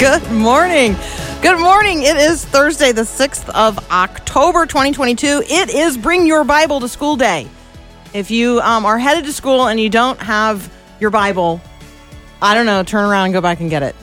Good morning. Good morning. It is Thursday, the 6th of October, 2022. It is Bring Your Bible to School Day. If you um, are headed to school and you don't have your Bible, I don't know, turn around and go back and get it.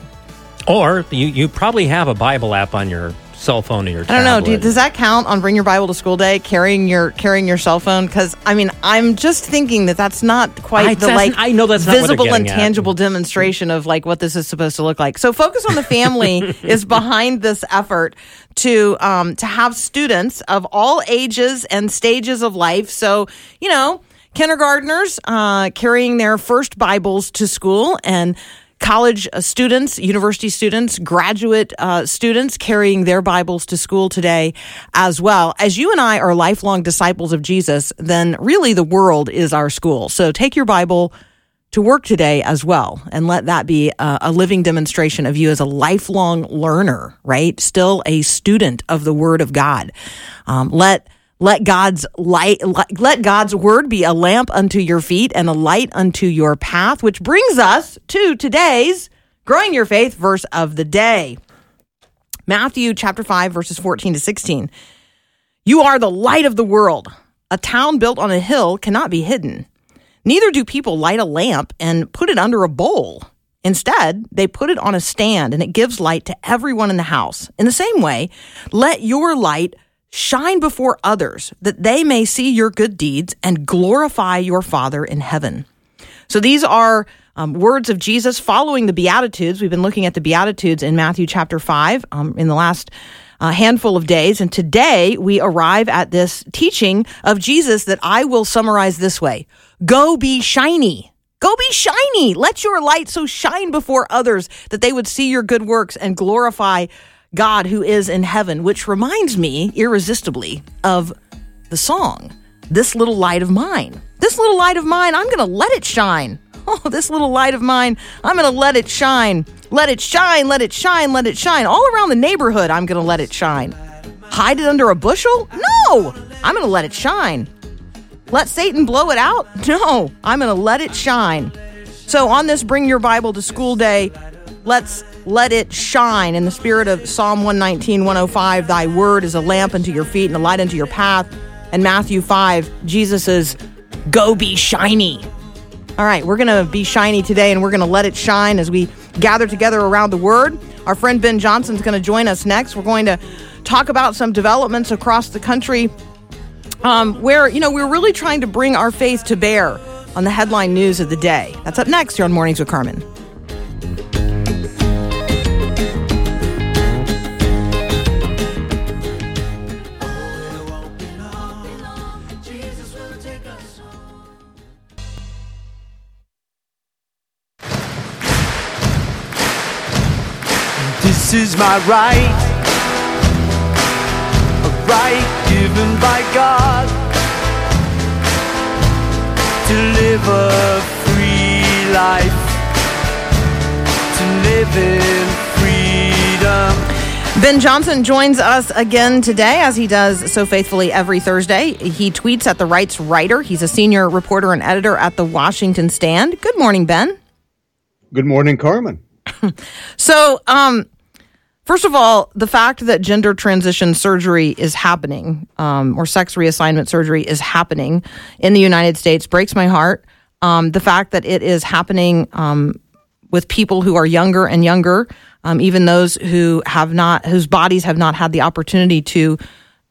Or you, you probably have a Bible app on your cell phone or your I don't know. Do, does that count on Bring Your Bible to School Day? Carrying your carrying your cell phone? Because I mean, I'm just thinking that that's not quite I- the like I know that's not visible and at. tangible demonstration of like what this is supposed to look like. So, Focus on the Family is behind this effort to um, to have students of all ages and stages of life. So, you know, kindergartners uh, carrying their first Bibles to school and college uh, students, university students, graduate uh, students carrying their Bibles to school today as well. As you and I are lifelong disciples of Jesus, then really the world is our school. So take your Bible to work today as well and let that be a, a living demonstration of you as a lifelong learner, right? Still a student of the Word of God. Um, let let God's light, let God's word be a lamp unto your feet and a light unto your path, which brings us to today's growing your faith verse of the day. Matthew chapter 5 verses 14 to 16. You are the light of the world. A town built on a hill cannot be hidden. Neither do people light a lamp and put it under a bowl. Instead, they put it on a stand and it gives light to everyone in the house. In the same way, let your light shine before others that they may see your good deeds and glorify your Father in heaven. So these are um, words of Jesus following the Beatitudes. We've been looking at the Beatitudes in Matthew chapter 5 um, in the last uh, handful of days. And today we arrive at this teaching of Jesus that I will summarize this way Go be shiny. Go be shiny. Let your light so shine before others that they would see your good works and glorify God who is in heaven, which reminds me irresistibly of the song, This Little Light of Mine. This little light of mine, I'm going to let it shine. Oh, this little light of mine, I'm going to let it shine. Let it shine, let it shine, let it shine. All around the neighborhood, I'm going to let it shine. Hide it under a bushel? No, I'm going to let it shine. Let Satan blow it out? No, I'm going to let it shine. So, on this Bring Your Bible to School Day, let's let it shine in the spirit of Psalm 119, 105. Thy word is a lamp unto your feet and a light unto your path. And Matthew 5, Jesus is, go be shiny. All right, we're going to be shiny today and we're going to let it shine as we gather together around the word. Our friend Ben Johnson is going to join us next. We're going to talk about some developments across the country um, where, you know, we're really trying to bring our faith to bear on the headline news of the day. That's up next here on Mornings with Carmen. My right, a right given by God to live a free life, to live in freedom. Ben Johnson joins us again today, as he does so faithfully every Thursday. He tweets at the Rights Writer. He's a senior reporter and editor at the Washington Stand. Good morning, Ben. Good morning, Carmen. So, um, first of all, the fact that gender transition surgery is happening, um, or sex reassignment surgery is happening in the United States breaks my heart. Um, the fact that it is happening um, with people who are younger and younger, um, even those who have not, whose bodies have not had the opportunity to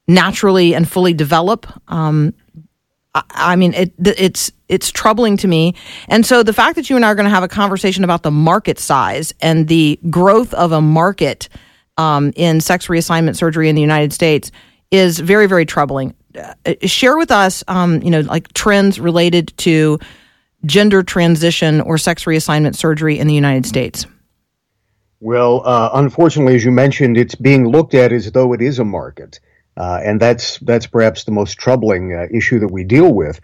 naturally and fully develop. Um, I, I mean, it, it's it's troubling to me. And so the fact that you and I are going to have a conversation about the market size and the growth of a market um, in sex reassignment surgery in the United States is very, very troubling. Uh, share with us, um, you know, like trends related to gender transition or sex reassignment surgery in the United States. Well, uh, unfortunately, as you mentioned, it's being looked at as though it is a market, uh, and that's that's perhaps the most troubling uh, issue that we deal with.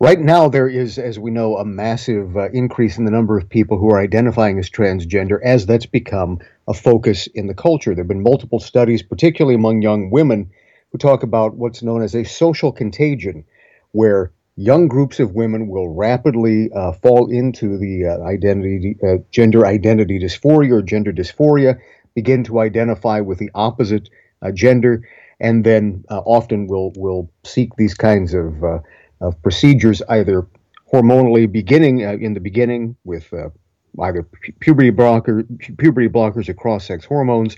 Right now, there is, as we know, a massive uh, increase in the number of people who are identifying as transgender, as that's become a focus in the culture. There have been multiple studies, particularly among young women, who talk about what's known as a social contagion, where young groups of women will rapidly uh, fall into the uh, identity, uh, gender identity dysphoria or gender dysphoria, begin to identify with the opposite uh, gender, and then uh, often will will seek these kinds of of procedures either hormonally beginning in the beginning with either pu- puberty blocker puberty blockers or cross sex hormones,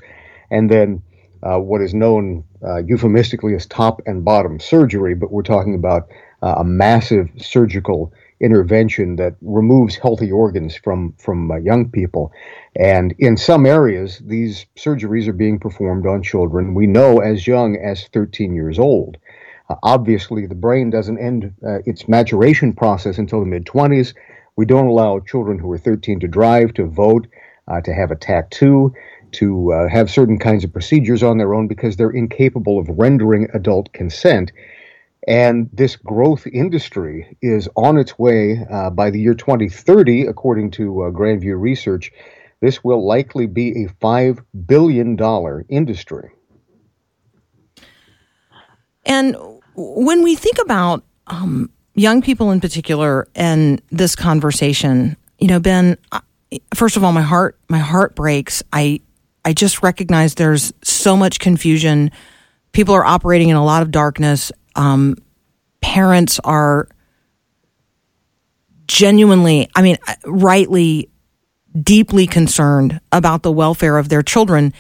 and then what is known euphemistically as top and bottom surgery, but we're talking about uh, a massive surgical intervention that removes healthy organs from from uh, young people. And in some areas, these surgeries are being performed on children we know as young as 13 years old. Uh, obviously, the brain doesn't end uh, its maturation process until the mid 20s. We don't allow children who are 13 to drive, to vote, uh, to have a tattoo, to uh, have certain kinds of procedures on their own because they're incapable of rendering adult consent. And this growth industry is on its way uh, by the year 2030, according to uh, Grandview Research. This will likely be a $5 billion industry. And when we think about um, young people in particular and this conversation, you know, Ben, first of all, my heart, my heart breaks. I, I just recognize there's so much confusion. People are operating in a lot of darkness um, parents are genuinely, I mean, rightly, deeply concerned about the welfare of their children.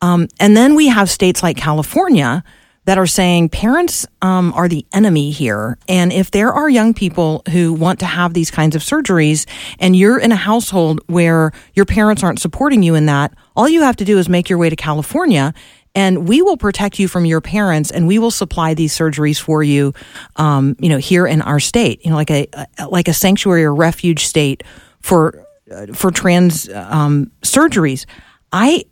Um, and then we have states like California that are saying parents um, are the enemy here. And if there are young people who want to have these kinds of surgeries and you're in a household where your parents aren't supporting you in that, all you have to do is make your way to California and we will protect you from your parents and we will supply these surgeries for you um, you know here in our state you know like a, like a sanctuary or refuge state for for trans um, surgeries i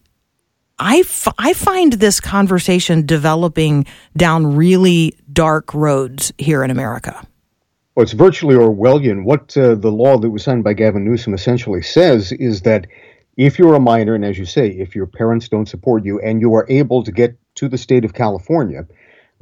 I, f- I find this conversation developing down really dark roads here in America. Well, it's virtually Orwellian. What uh, the law that was signed by Gavin Newsom essentially says is that if you're a minor, and as you say, if your parents don't support you and you are able to get to the state of California,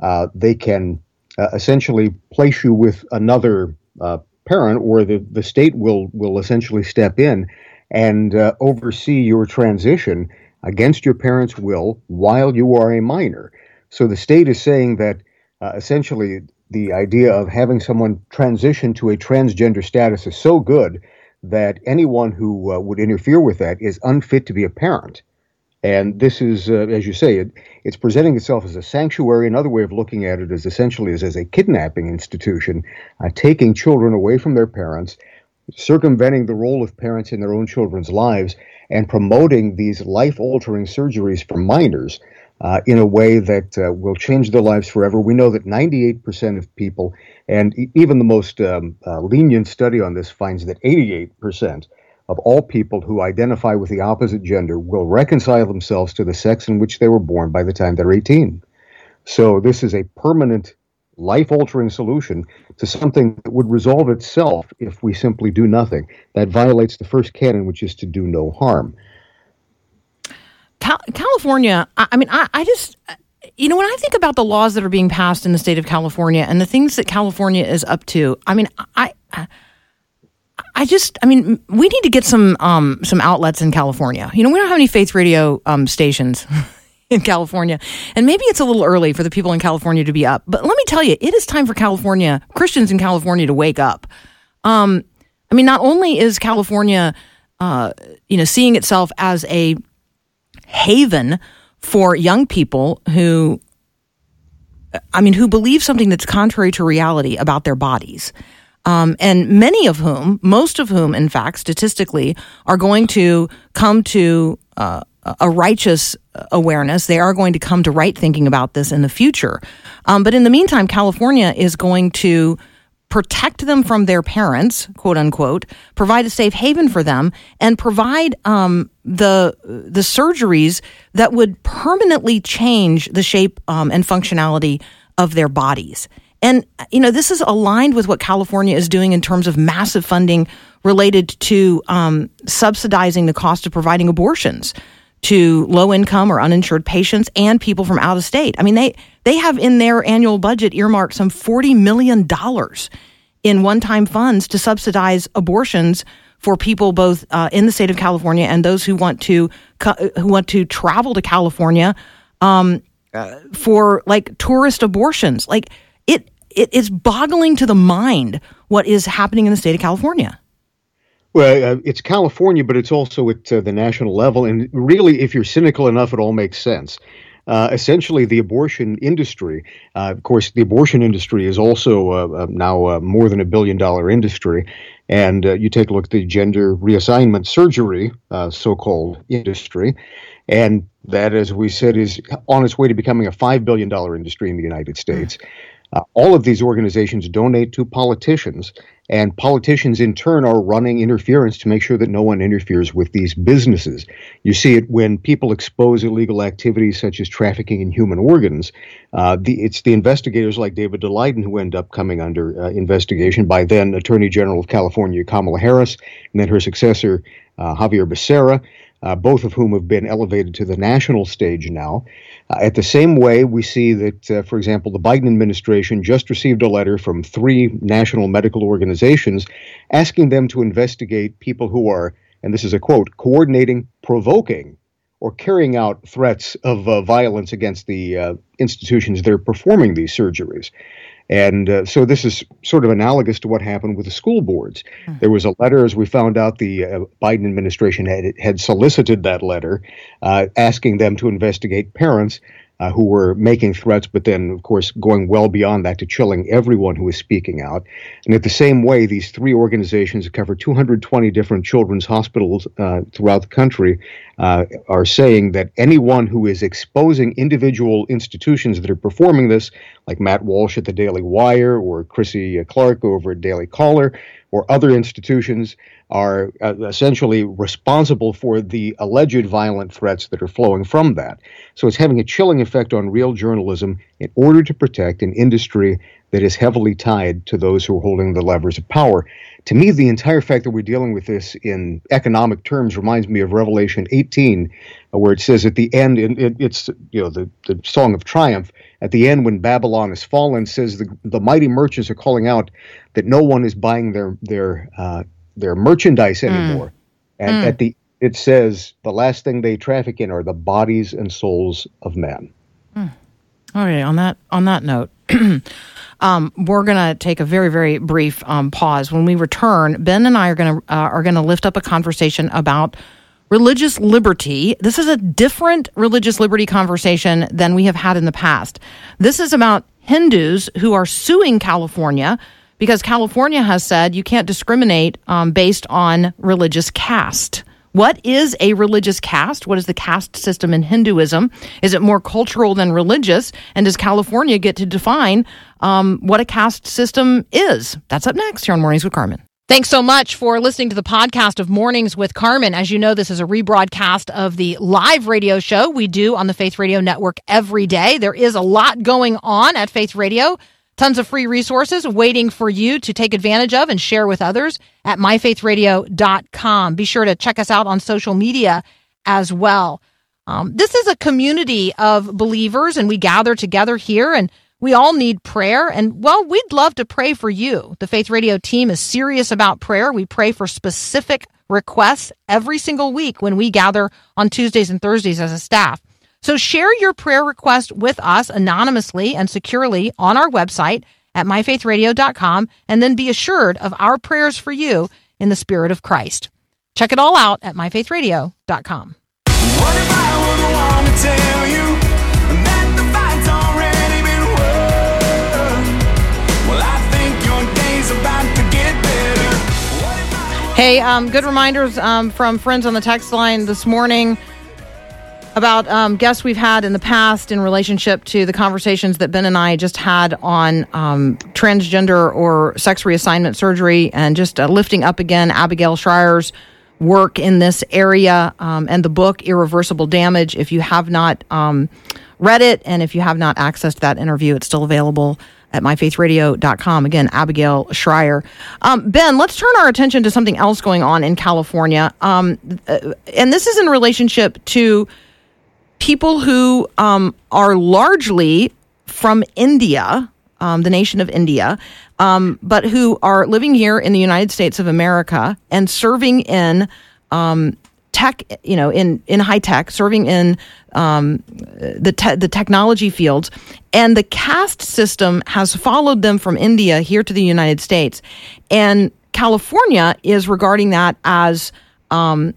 uh, they can uh, essentially place you with another uh, parent, or the, the state will will essentially step in and uh, oversee your transition against your parents' will while you are a minor. So the state is saying that uh, essentially the idea of having someone transition to a transgender status is so good that anyone who uh, would interfere with that is unfit to be a parent. And this is, uh, as you say, it, it's presenting itself as a sanctuary. Another way of looking at it is essentially as, as a kidnapping institution, uh, taking children away from their parents, circumventing the role of parents in their own children's lives, and promoting these life altering surgeries for minors uh, in a way that uh, will change their lives forever. We know that 98% of people, and even the most um, uh, lenient study on this finds that 88% of all people who identify with the opposite gender will reconcile themselves to the sex in which they were born by the time they're 18. So this is a permanent, life altering solution to something that would resolve itself if we simply do nothing. That violates the first canon, which is to do no harm. Cal- California, I, I mean, I, I just, you know, when I think about the laws that are being passed in the state of California and the things that California is up to, I mean, I, I just, I mean, we need to get some um, some outlets in California. You know, we don't have any faith radio um, stations in California, and maybe it's a little early for the people in California to be up. But let me tell you, it is time for California Christians in California to wake up. Um, I mean, not only is California, uh, you know, seeing itself as a haven for young people who I mean, who believe something that's contrary to reality about their bodies. Um, and many of whom, most of whom, in fact, statistically, are going to come to uh, a righteous awareness. They are going to come to right thinking about this in the future. Um, but in the meantime, California is going to protect them from their parents, quote unquote, provide a safe haven for them, and provide um, the the surgeries that would permanently change the shape um, and functionality of their bodies. And you know, this is aligned with what California is doing in terms of massive funding related to um, subsidizing the cost of providing abortions to low income or uninsured patients and people from out of state. I mean, they they have in their annual budget earmarked some forty million dollars in one time funds to subsidize abortions for people both uh, in the state of California and those who want to who want to travel to California um, uh, for like tourist abortions. Like it, it is boggling to the mind what is happening in the state of California. Well, uh, it's California, but it's also at uh, the national level. And really, if you're cynical enough, it all makes sense. Uh, essentially, the abortion industry, uh, of course, the abortion industry is also uh, uh, now more than a billion dollar industry. And you take a look at the gender reassignment surgery, so called industry. And that, as we said, is on its way to becoming a $5 billion industry in the United States. Uh, all of these organizations donate to politicians, and politicians in turn are running interference to make sure that no one interferes with these businesses. You see it when people expose illegal activities such as trafficking in human organs. Uh, the, it's the investigators like David Daleiden who end up coming under uh, investigation by then Attorney General of California Kamala Harris, and then her successor uh, Xavier Becerra. Uh, both of whom have been elevated to the national stage now. Uh, at the same way, we see that, uh, for example, the Biden administration just received a letter from three national medical organizations asking them to investigate people who are, and this is a quote, coordinating, provoking, or carrying out threats of uh, violence against the uh, institutions that are performing these surgeries. And uh, so this is sort of analogous to what happened with the school boards. Mm-hmm. There was a letter, as we found out, the uh, Biden administration had, had solicited that letter, uh, asking them to investigate parents uh, who were making threats, but then, of course, going well beyond that to chilling everyone who was speaking out. And at the same way, these three organizations that cover 220 different children's hospitals uh, throughout the country uh, are saying that anyone who is exposing individual institutions that are performing this, like Matt Walsh at the Daily Wire or Chrissy Clark over at Daily Caller, or other institutions are uh, essentially responsible for the alleged violent threats that are flowing from that. So it's having a chilling effect on real journalism in order to protect an industry that is heavily tied to those who are holding the levers of power. To me, the entire fact that we're dealing with this in economic terms reminds me of Revelation 18, uh, where it says at the end, it, it's you know the, the song of triumph. At the end, when Babylon is fallen, says the, the mighty merchants are calling out that no one is buying their their uh, their merchandise hmm. anymore. Mm. And mm. at the it says the last thing they traffic in are the bodies and souls of men. Mm. Okay, on that on that note, um, we're going to take a very very brief um, pause. When we return, Ben and I are going to uh, are going to lift up a conversation about religious liberty. This is a different religious liberty conversation than we have had in the past. This is about Hindus who are suing California because California has said you can't discriminate um, based on religious caste. What is a religious caste? What is the caste system in Hinduism? Is it more cultural than religious? And does California get to define um, what a caste system is? That's up next here on Mornings with Carmen. Thanks so much for listening to the podcast of Mornings with Carmen. As you know, this is a rebroadcast of the live radio show we do on the Faith Radio Network every day. There is a lot going on at Faith Radio. Tons of free resources waiting for you to take advantage of and share with others at myfaithradio.com. Be sure to check us out on social media as well. Um, this is a community of believers, and we gather together here, and we all need prayer. And well, we'd love to pray for you. The Faith Radio team is serious about prayer. We pray for specific requests every single week when we gather on Tuesdays and Thursdays as a staff. So share your prayer request with us anonymously and securely on our website at myfaithradio.com and then be assured of our prayers for you in the spirit of Christ. Check it all out at myfaithradio.com. Hey, um, good reminders um, from friends on the text line this morning. About um, guests we've had in the past in relationship to the conversations that Ben and I just had on um, transgender or sex reassignment surgery and just uh, lifting up again Abigail Shrier's work in this area um, and the book Irreversible Damage. If you have not um, read it and if you have not accessed that interview, it's still available at myfaithradio.com. Again, Abigail Schreier. Um, ben, let's turn our attention to something else going on in California. Um, uh, and this is in relationship to people who um, are largely from India, um, the nation of India, um, but who are living here in the United States of America and serving in um, tech, you know, in, in high tech, serving in um, the, te- the technology fields. And the caste system has followed them from India here to the United States. And California is regarding that as um,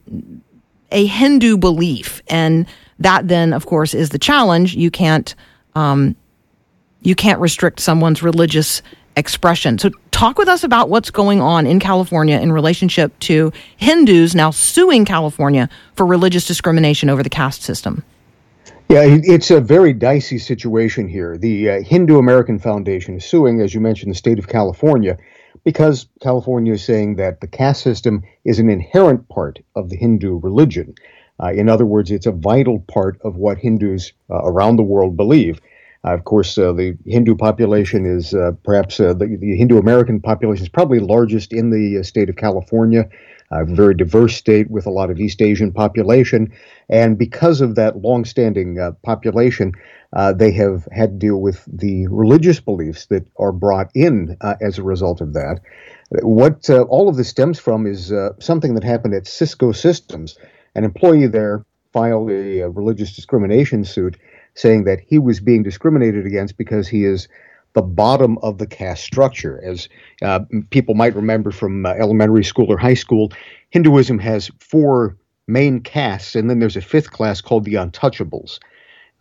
a Hindu belief. And that then, of course, is the challenge. You can't um, you can't restrict someone's religious expression. So, talk with us about what's going on in California in relationship to Hindus now suing California for religious discrimination over the caste system. Yeah, it's a very dicey situation here. The uh, Hindu American Foundation is suing, as you mentioned, the state of California because California is saying that the caste system is an inherent part of the Hindu religion. Uh, in other words, it's a vital part of what Hindus uh, around the world believe. Uh, of course, uh, the Hindu population is uh, perhaps uh, the, the Hindu American population is probably largest in the state of California, a very diverse state with a lot of East Asian population. And because of that longstanding uh, population, they have had to deal with the religious beliefs that are brought in as a result of that. What all of this stems from is something that happened at Cisco Systems. An employee there filed a, uh religious discrimination suit saying that he was being discriminated against because he is the bottom of the caste structure. As uh, people might remember from uh, elementary school or high school, Hinduism has four main castes, and then there's a fifth class called the untouchables.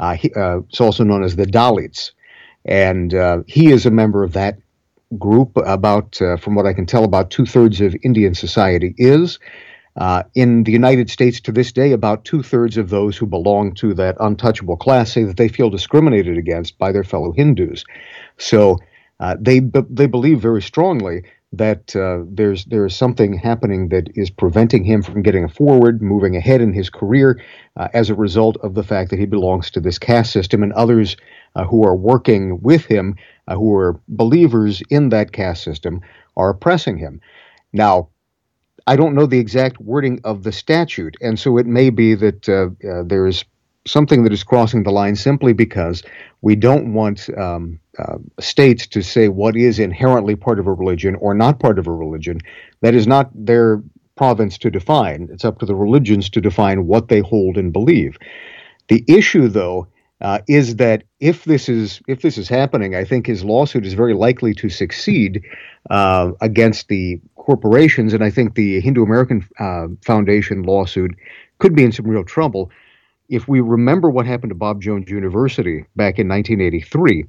Uh, he, uh, it's also known as the Dalits. And uh, he is a member of that group. About, uh, from what I can tell, about two thirds of Indian society is. Uh, in the United States to this day, about two thirds of those who belong to that untouchable class say that they feel discriminated against by their fellow Hindus. So uh, they they believe very strongly that uh, there's there is something happening that is preventing him from getting forward, moving ahead in his career, uh, as a result of the fact that he belongs to this caste system, and others uh, who are working with him, uh, who are believers in that caste system, are oppressing him. Now, I don't know the exact wording of the statute, and so it may be that uh, uh, there is something that is crossing the line simply because we don't want um, uh, states to say what is inherently part of a religion or not part of a religion. That is not their province to define. It's up to the religions to define what they hold and believe. The issue, though, uh, is that if this is if this is happening, I think his lawsuit is very likely to succeed uh, against the corporations, and I think the Hindu American uh, Foundation lawsuit could be in some real trouble. If we remember what happened to Bob Jones University back in 1983,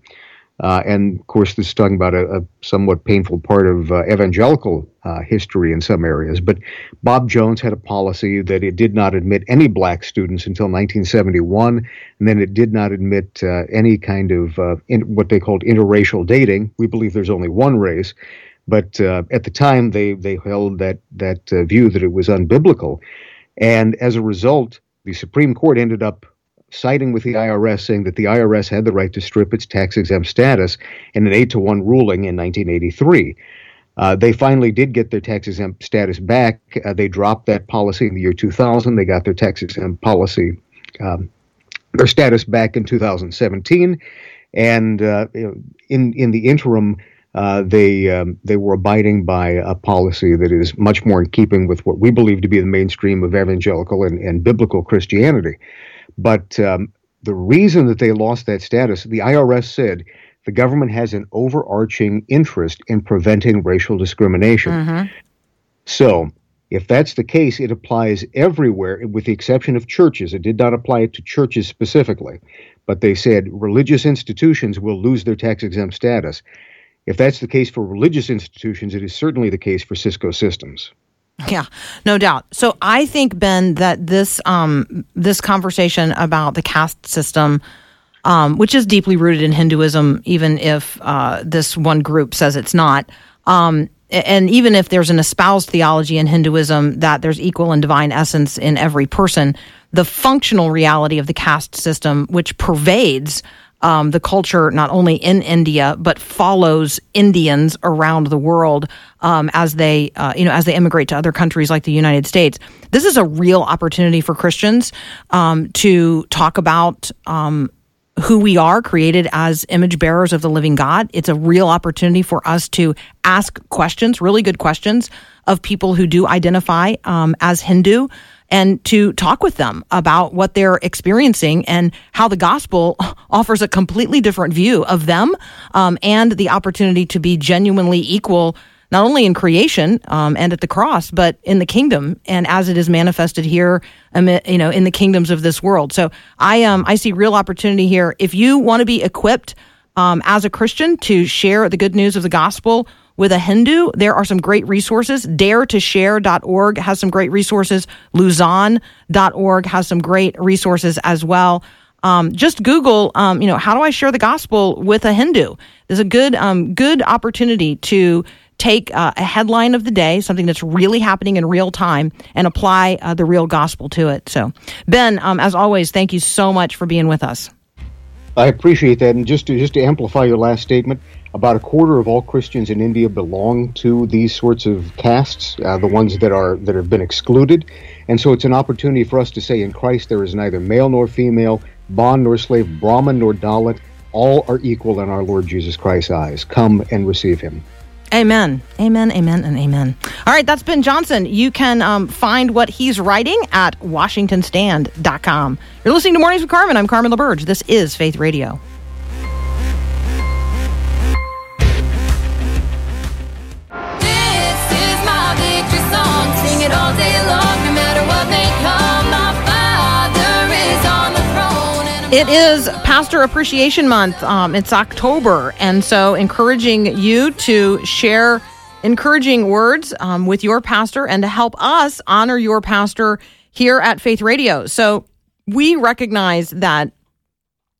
uh, and of course, this is talking about a, a somewhat painful part of uh, evangelical uh, history in some areas. But Bob Jones had a policy that it did not admit any black students until 1971, and then it did not admit uh, any kind of uh, in, what they called interracial dating. We believe there's only one race. But uh, at the time, they, they held that, that view that it was unbiblical. And as a result, the Supreme Court ended up siding with the IRS, saying that the IRS had the right to strip its tax exempt status in an 8 to 1 ruling in 1983. Uh, they finally did get their tax exempt status back. Uh, they dropped that policy in the year 2000. They got their tax exempt policy, um, their status back in 2017. And uh, in in the interim, uh, they um, they were abiding by a policy that is much more in keeping with what we believe to be the mainstream of evangelical and, and biblical Christianity. But um, the reason that they lost that status, the IRS said the government has an overarching interest in preventing racial discrimination. So, if that's the case, it applies everywhere, with the exception of churches. It did not apply it to churches specifically, but they said religious institutions will lose their tax exempt status. If that's the case for religious institutions, it is certainly the case for Cisco Systems. Yeah, no doubt. So I think Ben that this um, this conversation about the caste system, um, which is deeply rooted in Hinduism, even if uh, this one group says it's not, um, and even if there's an espoused theology in Hinduism that there's equal and divine essence in every person, the functional reality of the caste system, which pervades um, the culture not only in India but follows Indians around the world um, as they uh, you know as they immigrate to other countries like the United States. This is a real opportunity for Christians um, to talk about. Um, who we are created as image bearers of the living God. It's a real opportunity for us to ask questions, really good questions, of people who do identify um, as Hindu and to talk with them about what they're experiencing and how the gospel offers a completely different view of them um, and the opportunity to be genuinely equal not only in creation um, and at the cross, but in the kingdom and as it is manifested here, you know, in the kingdoms of this world. So I um I see real opportunity here. If you want to be equipped um, as a Christian to share the good news of the gospel with a Hindu, there are some great resources. Dare2share.org has some great resources. Lausanne.org has some great resources as well. Um, just Google, um, you know, how do I share the gospel with a Hindu? There's a good, um, good opportunity to take uh, a headline of the day, something that's really happening in real time, and apply uh, the real gospel to it. So, Ben, um, as always, thank you so much for being with us. I appreciate that, and just to just to amplify your last statement, about a quarter of all Christians in India belong to these sorts of castes, uh, the ones that are that have been excluded, and so it's an opportunity for us to say, in Christ there is neither male nor female, bond nor slave, Brahmin nor Dalit, all are equal in our Lord Jesus Christ's eyes. Come and receive Him. Amen. Amen. Amen. And amen. All right, that's Ben Johnson. You can um, find what he's writing at WashingtonStand.com. You're listening to Mornings with Carmen. I'm Carmen LaBerge. This is Faith Radio. It is Pastor Appreciation Month. Um, it's October, and so encouraging you to share encouraging words um, with your pastor and to help us honor your pastor here at Faith Radio. So we recognize that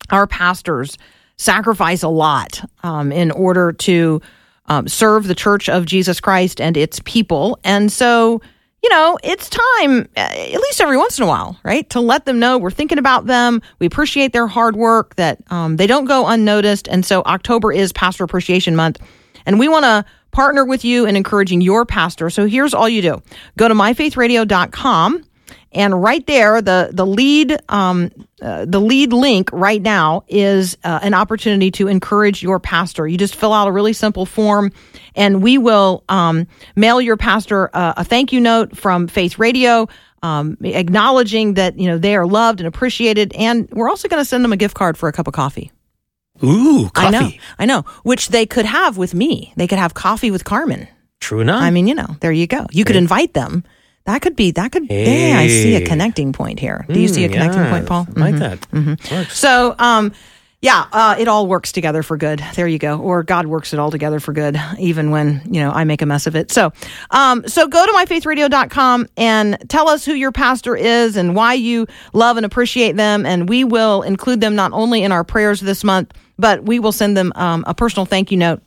our pastors sacrifice a lot um, in order to um, serve the Church of Jesus Christ and its people. And so, you know, it's time, uh, at least every once in a while, right, to let them know we're thinking about them. We appreciate their hard work, that um, they don't go unnoticed. And so, October is Pastor Appreciation Month. And we want to partner with you in encouraging your pastor. So here's all you do go to myfaithradio.com. And right there, the the lead um, uh, the lead link right now is uh, an opportunity to encourage your pastor. You just fill out a really simple form, and we will um, mail your pastor uh, a thank you note from Faith Radio, um, acknowledging that you know they are loved and appreciated. And we're also going to send them a gift card for a cup of coffee. Ooh, coffee. I know, I know, which they could have with me. They could have coffee with Carmen. True enough. I mean, you know, there you go. You could invite them. That could be, that could, yeah, I see a connecting point here. Do you see a Mm, connecting point, Paul? I Like that. Works. So, um, yeah, uh, it all works together for good. There you go. Or God works it all together for good, even when, you know, I make a mess of it. So, um, so go to myfaithradio.com and tell us who your pastor is and why you love and appreciate them. And we will include them not only in our prayers this month, but we will send them, um, a personal thank you note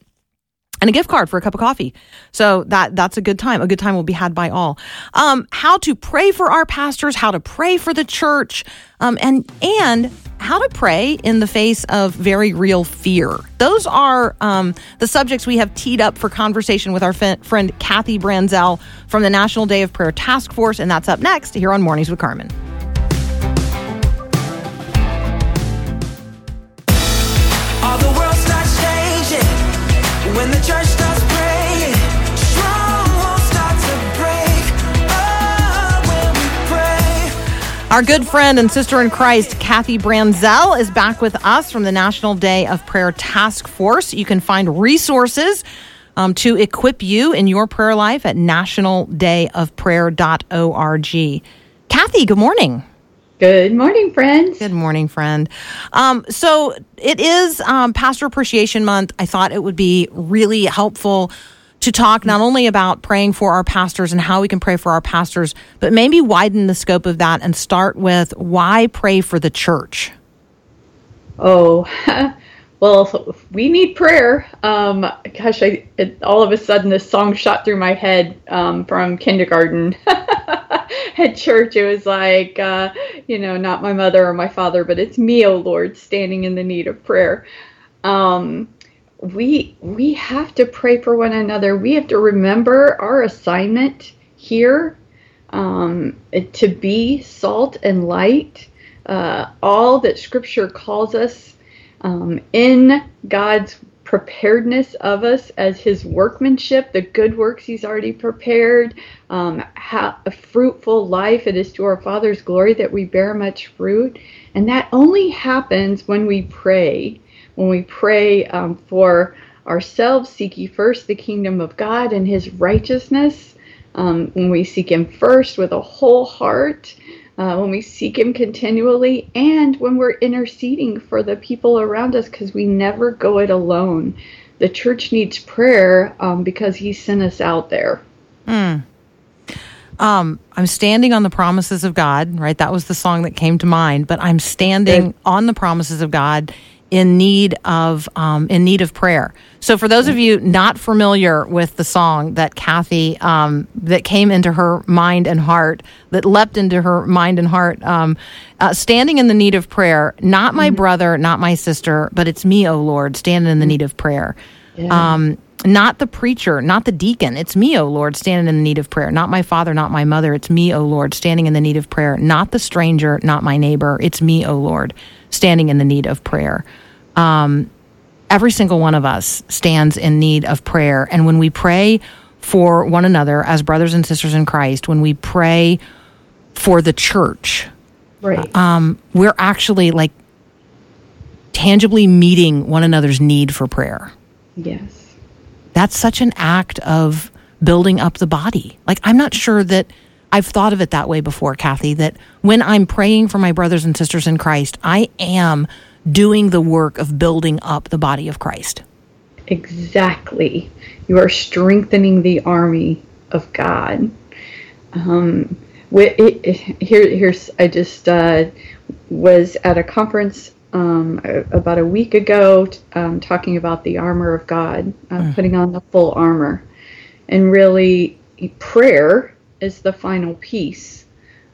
and a gift card for a cup of coffee. So that that's a good time. A good time will be had by all. Um, how to pray for our pastors, how to pray for the church, um, and and how to pray in the face of very real fear. Those are um, the subjects we have teed up for conversation with our f- friend Kathy Branzell from the National Day of Prayer Task Force, and that's up next here on Mornings with Carmen. Our good friend and sister in Christ, Kathy Branzell, is back with us from the National Day of Prayer Task Force. You can find resources um, to equip you in your prayer life at nationaldayofprayer.org. Kathy, good morning. Good morning, friends. Good morning, friend. Um, so it is um, Pastor Appreciation Month. I thought it would be really helpful to talk not only about praying for our pastors and how we can pray for our pastors, but maybe widen the scope of that and start with why pray for the church. Oh, well, we need prayer. Um, gosh, I, it, all of a sudden this song shot through my head um, from kindergarten at church. It was like, uh, you know, not my mother or my father, but it's me, oh Lord, standing in the need of prayer. Um, we we have to pray for one another. We have to remember our assignment here um, to be salt and light. Uh, all that Scripture calls us um, in God's preparedness of us as His workmanship, the good works He's already prepared, um, how, a fruitful life. It is to our Father's glory that we bear much fruit, and that only happens when we pray when we pray um, for ourselves, seek ye first the kingdom of God and his righteousness, um, when we seek him first with a whole heart, uh, when we seek him continually, and when we're interceding for the people around us, because we never go it alone. The church needs prayer um, because he sent us out there. Um, I'm standing on the promises of God, right? That was the song that came to mind, but I'm standing on the promises of God in need of um, in need of prayer. So, for those of you not familiar with the song that Kathy um, that came into her mind and heart, that leapt into her mind and heart, um, uh, standing in the need of prayer. Not my brother, not my sister, but it's me, O Lord, standing in the need of prayer. Um, not the preacher, not the deacon. It's me, O Lord, standing in the need of prayer. Not my father, not my mother. It's me, O Lord, standing in the need of prayer. Not the stranger, not my neighbor. It's me, O Lord, standing in the need of prayer. Um, every single one of us stands in need of prayer. And when we pray for one another as brothers and sisters in Christ, when we pray for the church, Right. um, we're actually like tangibly meeting one another's need for prayer yes. That's such an act of building up the body. Like, I'm not sure that I've thought of it that way before, Kathy, that when I'm praying for my brothers and sisters in Christ, I am doing the work of building up the body of Christ. Exactly. You are strengthening the army of God. Um, it, it- here, here's I just uh, was at a conference um, about a week ago, um, talking about the armor of God, uh, putting on the full armor, and really prayer is the final piece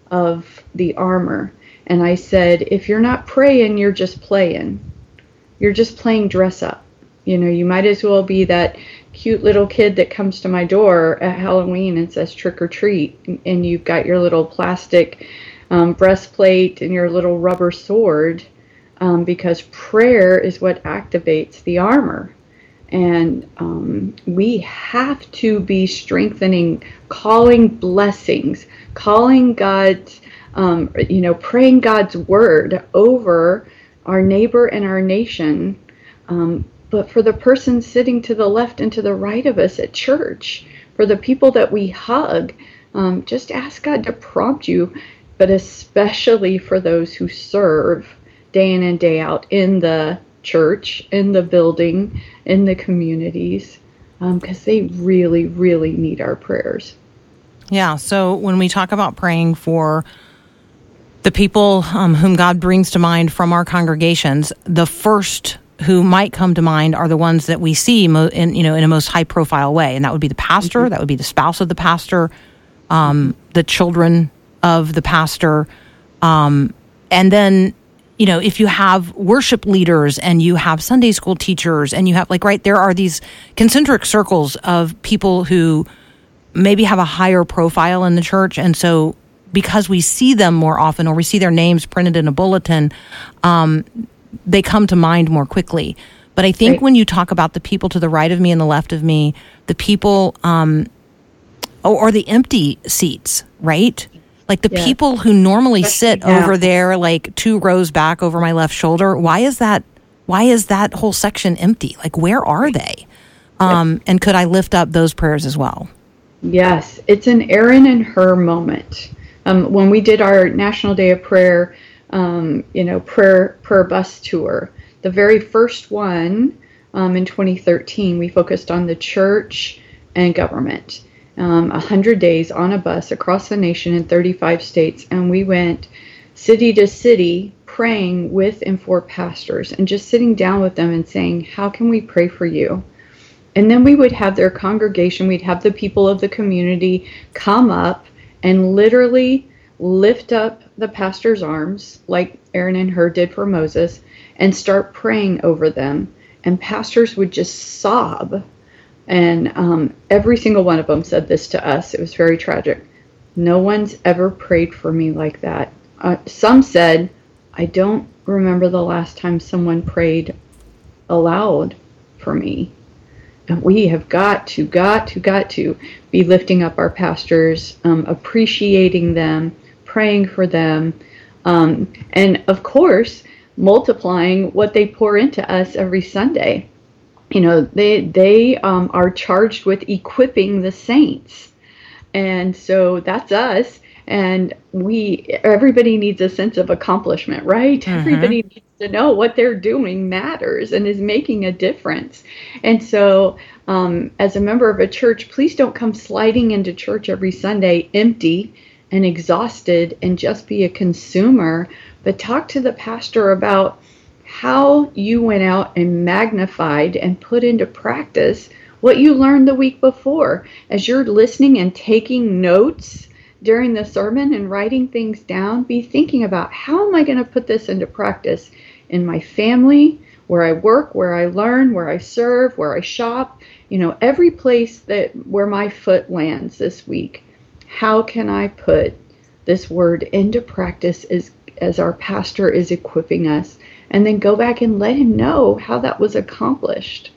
of the armor. And I said, if you're not praying, you're just playing. You're just playing dress up. You know, you might as well be that cute little kid that comes to my door at Halloween and says trick or treat, and- and you've got your little plastic um, breastplate and your little rubber sword, um, because prayer is what activates the armor. And um, we have to be strengthening, calling blessings, calling God's, um, you know, praying God's word over our neighbor and our nation. Um, but for the person sitting to the left and to the right of us at church, for the people that we hug, um, just ask God to prompt you, but especially for those who serve day in and day out in the church, in the building, in the communities, because they really, really need our prayers. Yeah. So when we talk about praying for the people um, whom God brings to mind from our congregations, the first who might come to mind are the ones that we see mo- in you know in a most high profile way, and that would be the pastor, that would be the spouse of the pastor, um, the children of the pastor, um, and then you know if you have worship leaders and you have Sunday school teachers and you have like right there are these concentric circles of people who maybe have a higher profile in the church. And so because we see them more often or we see their names printed in a bulletin um, they come to mind more quickly. But i think Right. when you talk about the people to the right of me and the left of me the people um, or, or the empty seats right like the Yeah. people who normally sit over there like two rows back over my left shoulder why is that why is that whole section empty? Like where are they? Um, and could i lift up those prayers as well? Yes, it's an Aaron and Hur moment. Um, when we did our National Day of Prayer, um, you know, prayer prayer bus tour, the very first one um, in 2013, we focused on the church and government. Um, 100 days on a bus across the nation in 35 states, and we went city to city praying with and for pastors and just sitting down with them and saying, How can we pray for you? And then we would have their congregation, we'd have the people of the community come up and literally lift up the pastor's arms, like Aaron and Hur did for Moses, and start praying over them. And pastors would just sob. And um, every single one of them said this to us. It was very tragic. No one's ever prayed for me like that. Uh, some said, I don't remember the last time someone prayed aloud for me. And we have got to, got to, got to be lifting up our pastors, um, appreciating them, praying for them, um, and of course, multiplying what they pour into us every Sunday. You know, they they um, are charged with equipping the saints, and so that's us. And we, everybody needs a sense of accomplishment, right? Everybody needs to know what they're doing matters and is making a difference. And so, um, as a member of a church, please don't come sliding into church every Sunday empty and exhausted and just be a consumer, but talk to the pastor about how you went out and magnified and put into practice what you learned the week before. As you're listening and taking notes during the sermon and writing things down, be thinking about how am I going to put this into practice in my family, where I work, where I learn, where I serve, where I shop, you know, every place that where my foot lands this week. How can I put this word into practice as as our pastor is equipping us and then go back and let him know how that was accomplished.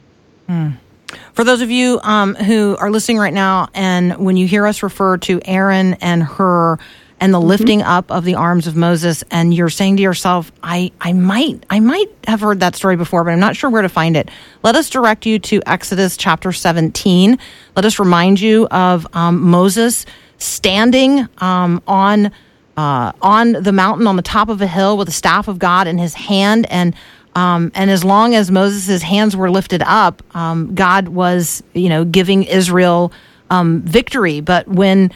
For those of you um, who are listening right now, and when you hear us refer to Aaron and Hur and the lifting up of the arms of Moses, and you're saying to yourself, "I, I might, I might have heard that story before, but I'm not sure where to find it." Let us direct you to Exodus chapter 17. Let us remind you of um, Moses standing um, on uh, on the mountain on the top of a hill with the staff of God in his hand, and um, and as long as Moses' hands were lifted up, um, God was you know giving Israel um, victory. But when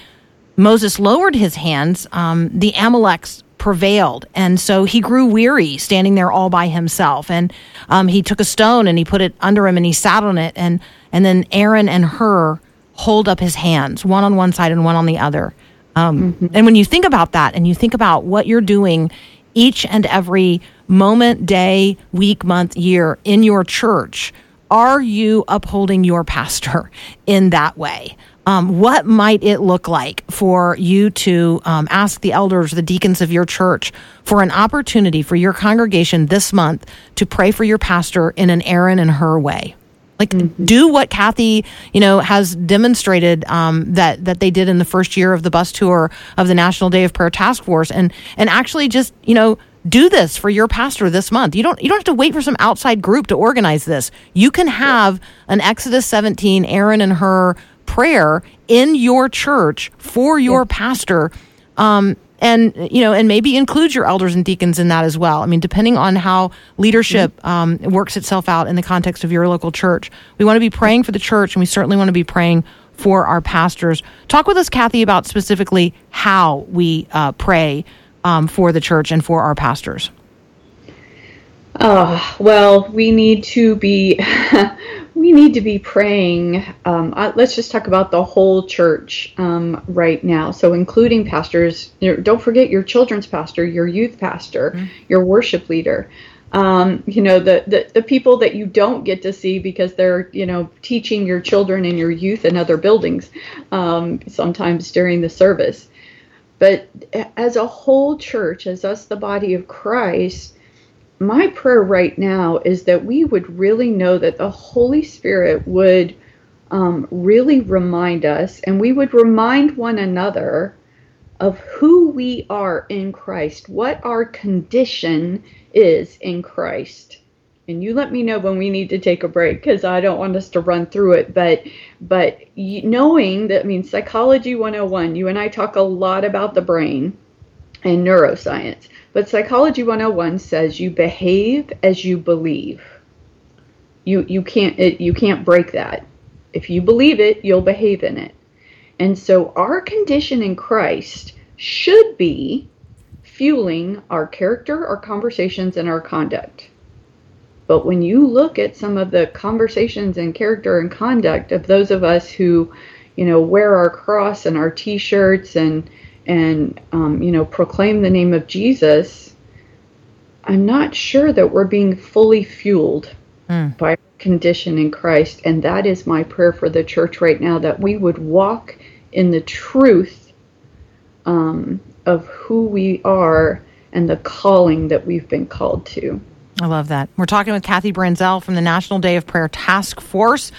Moses lowered his hands, um, the Amaleks prevailed. And so he grew weary standing there all by himself. And um, he took a stone and he put it under him and he sat on it. And, and then Aaron and Hur hold up his hands, one on one side and one on the other. Um, And when you think about that and you think about what you're doing each and every moment, day, week, month, year in your church, are you upholding your pastor in that way? Um, what might it look like for you to um, ask the elders, the deacons of your church, for an opportunity for your congregation this month to pray for your pastor in an Aaron and Hur way? Like, do what Kathy, you know, has demonstrated um, that that they did in the first year of the bus tour of the National Day of Prayer Task Force, and and actually just you know do this for your pastor this month. You don't you don't have to wait for some outside group to organize this. You can have an Exodus 17 Aaron and Hur prayer in your church for your pastor. Um, and you know, and maybe include your elders and deacons in that as well. I mean, depending on how leadership um, works itself out in the context of your local church, we want to be praying for the church, and we certainly want to be praying for our pastors. Talk with us, Kathy, about specifically how we uh, pray um, for the church and for our pastors. Oh, well, we need to be we need to be praying. Um, uh, let's just talk about the whole church um, right now. So, including pastors. You know, don't forget your children's pastor, your youth pastor, your worship leader. Um, you know the, the the people that you don't get to see because they're you know teaching your children and your youth in other buildings um, sometimes during the service. But as a whole church, as us, the body of Christ, my prayer right now is that we would really know that the Holy Spirit would um, really remind us and we would remind one another of who we are in Christ, what our condition is in Christ. And you let me know when we need to take a break because I don't want us to run through it. But but knowing that I mean psychology 101, you and I talk a lot about the brain and neuroscience. But Psychology 101 says you behave as you believe. You you can't it, you can't break that. if you believe it, you'll behave in it. And so our condition in Christ should be fueling our character, our conversations, and our conduct. But when you look at some of the conversations and character and conduct of those of us who, you know, wear our cross and our T-shirts and and um, you know proclaim the name of Jesus, I'm not sure that we're being fully fueled by our condition in Christ, and that is my prayer for the church right now that we would walk in the truth um, of who we are and the calling that we've been called to. I love that. We're talking with Kathy Branzell from the National Day of Prayer Task Force.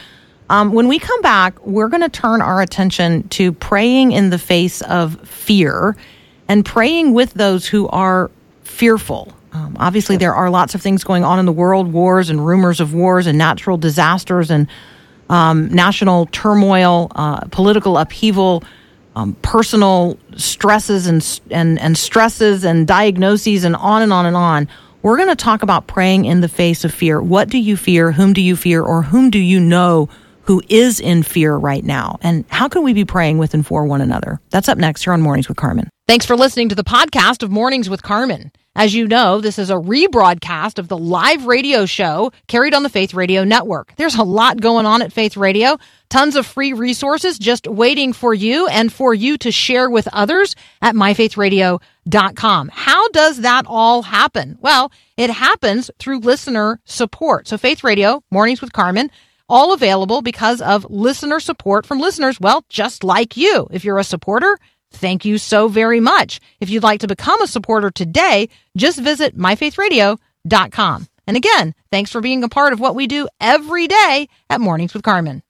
Um, when we come back, we're going to turn our attention to praying in the face of fear and praying with those who are fearful. Um, obviously, there are lots of things going on in the world wars and rumors of wars and natural disasters and um, national turmoil, uh, political upheaval, um, personal stresses and, and, and stresses and diagnoses, and on and on and on. We're going to talk about praying in the face of fear. What do you fear? Whom do you fear? Or whom do you know who is in fear right now? And how can we be praying with and for one another? That's up next here on Mornings with Carmen. Thanks for listening to the podcast of Mornings with Carmen. As you know, this is a rebroadcast of the live radio show carried on the Faith Radio Network. There's a lot going on at Faith Radio, tons of free resources just waiting for you and for you to share with others at myfaithradio.com. How does that all happen? Well, it happens through listener support. So Faith Radio, Mornings with Carmen, all available because of listener support from listeners, well, just like you. If you're a supporter, Thank you so very much. If you'd like to become a supporter today, just visit myfaithradio.com. And again, thanks for being a part of what we do every day at Mornings with Carmen.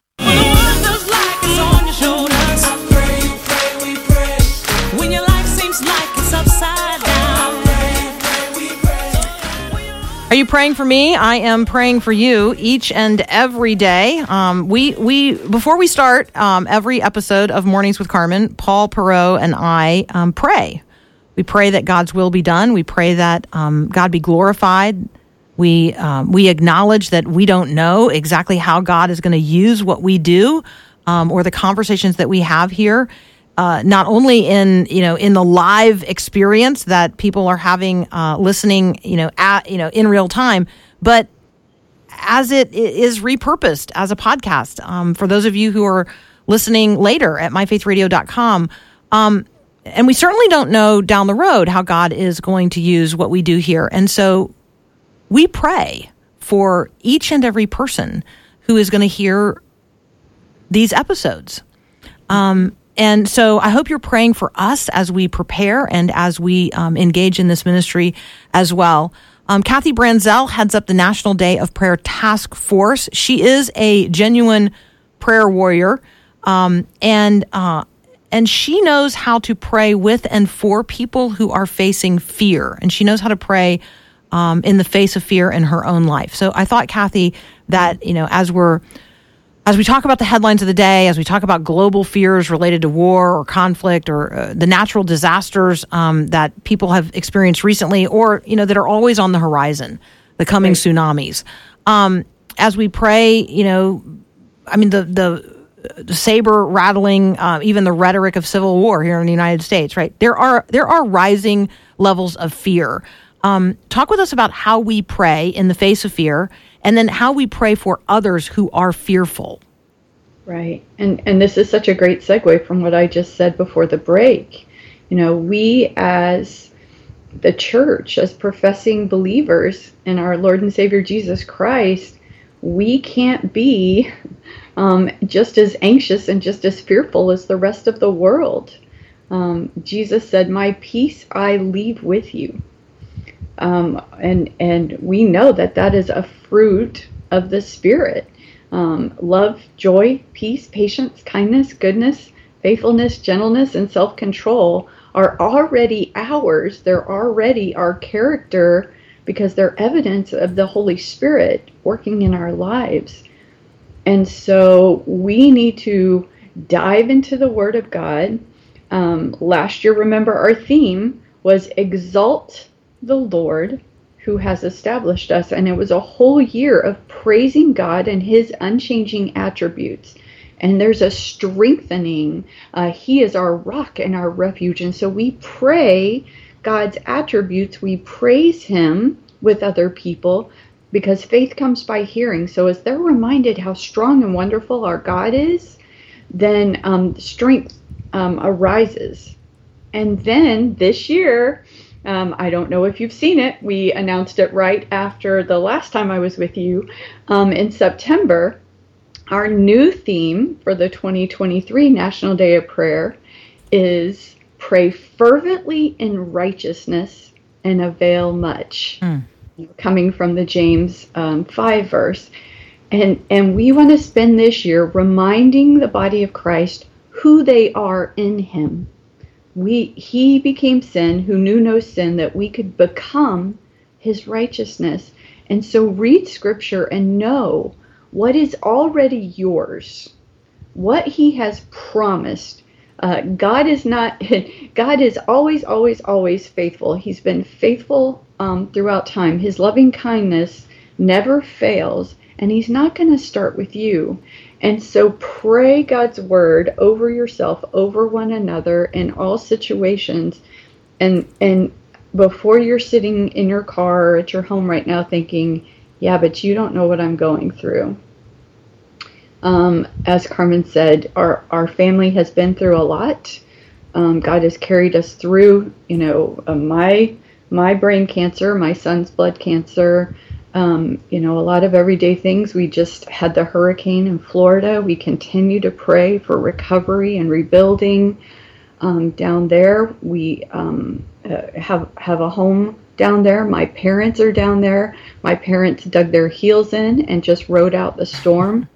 When your life seems like it's upside Are you praying for me? I am praying for you each and every day. Um, we we before we start um, every episode of Mornings with Carmen, Paul Perot and I um, pray. We pray that God's will be done. We pray that um, God be glorified. We um, we acknowledge that we don't know exactly how God is going to use what we do um, or the conversations that we have here uh, not only in you know in the live experience that people are having uh, listening you know at you know in real time, but as it is repurposed as a podcast. Um, for those of you who are listening later at myfaithradio.com, um, and we certainly don't know down the road how God is going to use what we do here, and so we pray for each and every person who is going to hear these episodes. Um, and so I hope you're praying for us as we prepare and as we um, engage in this ministry as well. Um, Kathy Branzell heads up the National Day of Prayer Task Force. She is a genuine prayer warrior, um, and uh, and she knows how to pray with and for people who are facing fear, and she knows how to pray um, in the face of fear in her own life. So I thought, Kathy, that you know, as we're as we talk about the headlines of the day, as we talk about global fears related to war or conflict or uh, the natural disasters um, that people have experienced recently, or you know that are always on the horizon, the coming tsunamis. Um, as we pray, you know, I mean the the, the saber rattling, uh, even the rhetoric of civil war here in the United States, right? There are there are rising levels of fear. Um, talk with us about how we pray in the face of fear, and then how we pray for others who are fearful. Right. And and this is such a great segue from what I just said before the break. You know, we as the church, as professing believers in our Lord and Savior Jesus Christ, we can't be um, just as anxious and just as fearful as the rest of the world. Um, Jesus said, "My peace I leave with you," um, and and we know that that is a fruit of the Spirit um, love, joy, peace, patience, kindness, goodness, faithfulness, gentleness, and self control are already ours. They're already our character because they're evidence of the Holy Spirit working in our lives. And so we need to dive into the Word of God. Um, last year, remember, our theme was Exalt the Lord who has established us. And it was a whole year of praising God and his unchanging attributes. And there's a strengthening. Uh, he is our rock and our refuge. And so we pray God's attributes, we praise him with other people because faith comes by hearing. So as they're reminded how strong and wonderful our God is, then um, strength um, arises. And then this year, um, I don't know if you've seen it, we announced it right after the last time I was with you um, in September. Our new theme for the 2023 National Day of Prayer is Pray fervently in righteousness and avail much. Coming from the James um, 5 verse. And, and we want to spend this year reminding the body of Christ who they are in Him. We, he became sin who knew no sin that we could become His righteousness. And so read Scripture and know what is already yours, what He has promised. Uh, God is not, God is always, always, always faithful. He's been faithful um, throughout time. His loving kindness never fails, and He's not going to start with you. And so pray God's word over yourself, over one another in all situations. And and before you're sitting in your car or at your home right now thinking, yeah, but you don't know what I'm going through. Um, as Carmen said, our, our family has been through a lot. Um, God has carried us through, you know, uh, my my brain cancer, my son's blood cancer, um, you know, a lot of everyday things. We just had the hurricane in Florida. We continue to pray for recovery and rebuilding um, down there. We um, uh, have have a home down there. My parents are down there. My parents dug their heels in and just rode out the storm.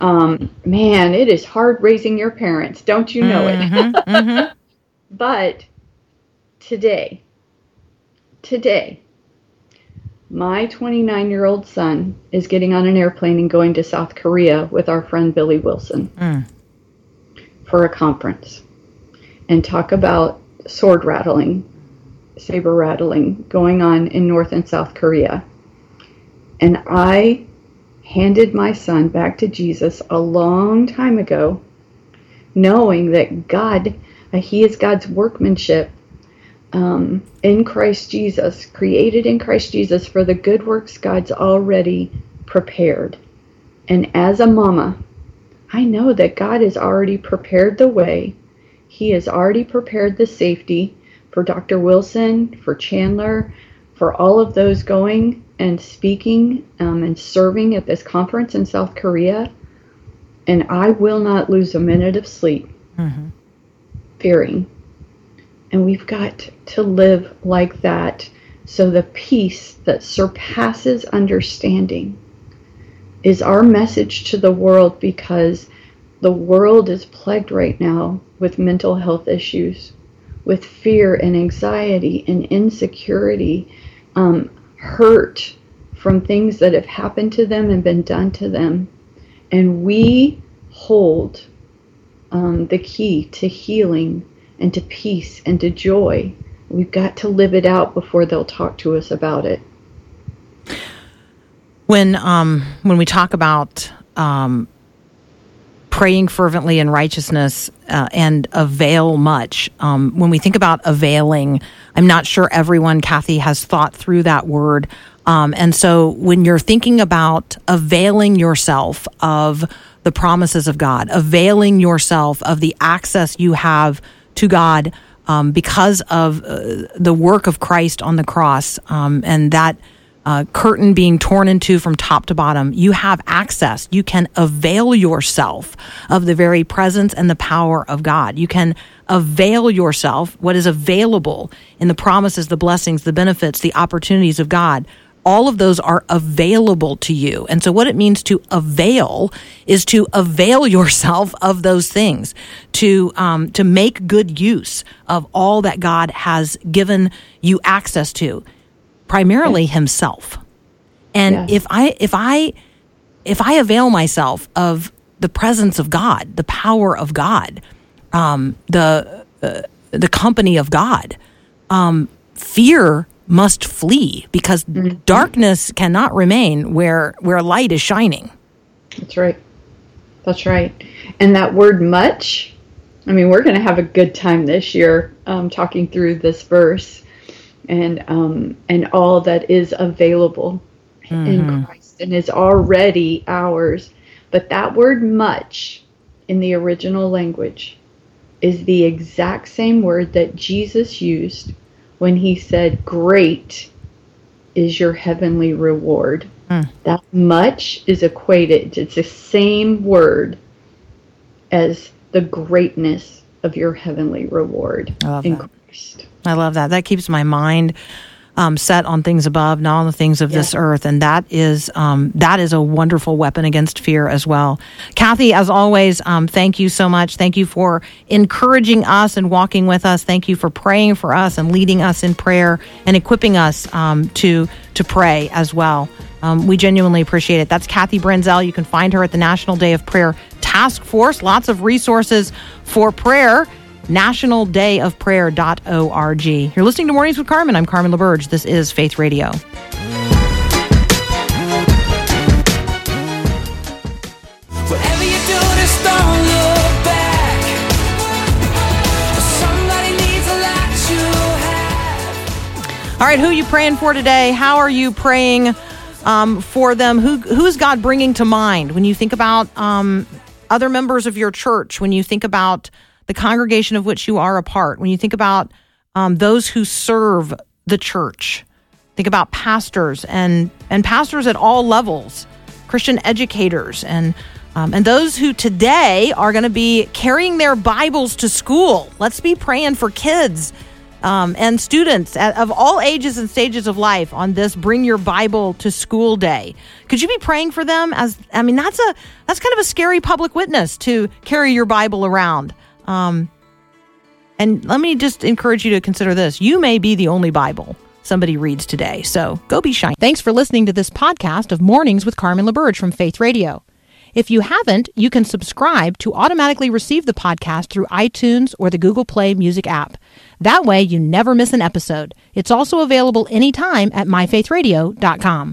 Um, man, it is hard raising your parents. Don't you know it? but today, today, my 29 year old son is getting on an airplane and going to South Korea with our friend Billy Wilson for a conference and talk about sword rattling, saber rattling going on in North and South Korea. And I handed my son back to Jesus a long time ago, knowing that God, uh, he is God's workmanship um, in Christ Jesus, created in Christ Jesus for the good works God's already prepared. And as a mama, I know that God has already prepared the way. He has already prepared the safety for Dr. Wilson, for Chandler, for all of those going and speaking um, and serving at this conference in South Korea. And I will not lose a minute of sleep fearing and we've got to live like that so the peace that surpasses understanding is our message to the world because the world is plagued right now with mental health issues, with fear and anxiety and insecurity, um, hurt from things that have happened to them and been done to them. And we hold um, the key to healing and to peace and to joy. We've got to live it out before they'll talk to us about it. when um when we talk about um praying fervently in righteousness uh, and avail much um, when we think about availing i'm not sure everyone kathy has thought through that word um, and so when you're thinking about availing yourself of the promises of god availing yourself of the access you have to god um, because of uh, the work of christ on the cross um, and that uh, curtain being torn into from top to bottom, you have access. You can avail yourself of the very presence and the power of God. You can avail yourself what is available in the promises, the blessings, the benefits, the opportunities of God. All of those are available to you. And so, what it means to avail is to avail yourself of those things, to um, to make good use of all that God has given you access to primarily himself. And Yes. if I if I if I avail myself of the presence of God, the power of God, um, the uh, the company of God, um, fear must flee because darkness cannot remain where where light is shining. That's right. That's right. And that word much, I mean, we're going to have a good time this year um, talking through this verse and um, and all that is available in Christ and is already ours. But that word much in the original language is the exact same word that Jesus used when he said, Great is your heavenly reward. Hmm. That much is equated, it's the same word as the greatness of your heavenly reward I love in that. Christ. I love that. That keeps my mind um, set on things above, not on the things of this earth, and that is um, that is a wonderful weapon against fear as well. Kathy, as always, um, thank you so much. Thank you for encouraging us and walking with us. Thank you for praying for us and leading us in prayer and equipping us um, to to pray as well. Um, we genuinely appreciate it. That's Kathy Branzell. You can find her at the National Day of Prayer Task Force. Lots of resources for prayer nationaldayofprayer.org. You're listening to Mornings with Carmen. I'm Carmen LaBerge. This is Faith Radio. Whatever you do, just don't look back. Somebody needs a light you have. All right, who are you praying for today? How are you praying um, for them? Who who is God bringing to mind when you think about um, other members of your church? When you think about the congregation of which you are a part? When you think about um, those who serve the church? Think about pastors and and pastors at all levels, Christian educators and. Um, and those who today are going to be carrying their Bibles to school. Let's be praying for kids um, and students at, of all ages and stages of life on this Bring Your Bible to School Day. Could you be praying for them? As I mean, that's a that's kind of a scary public witness to carry your Bible around. Um, and let me just encourage you to consider this: you may be the only Bible somebody reads today. So go be shiny. Thanks for listening to this podcast of Mornings with Carmen LaBerge from Faith Radio. If you haven't, you can subscribe to automatically receive the podcast through iTunes or the Google Play Music app. That way, you never miss an episode. It's also available anytime at myfaithradio.com.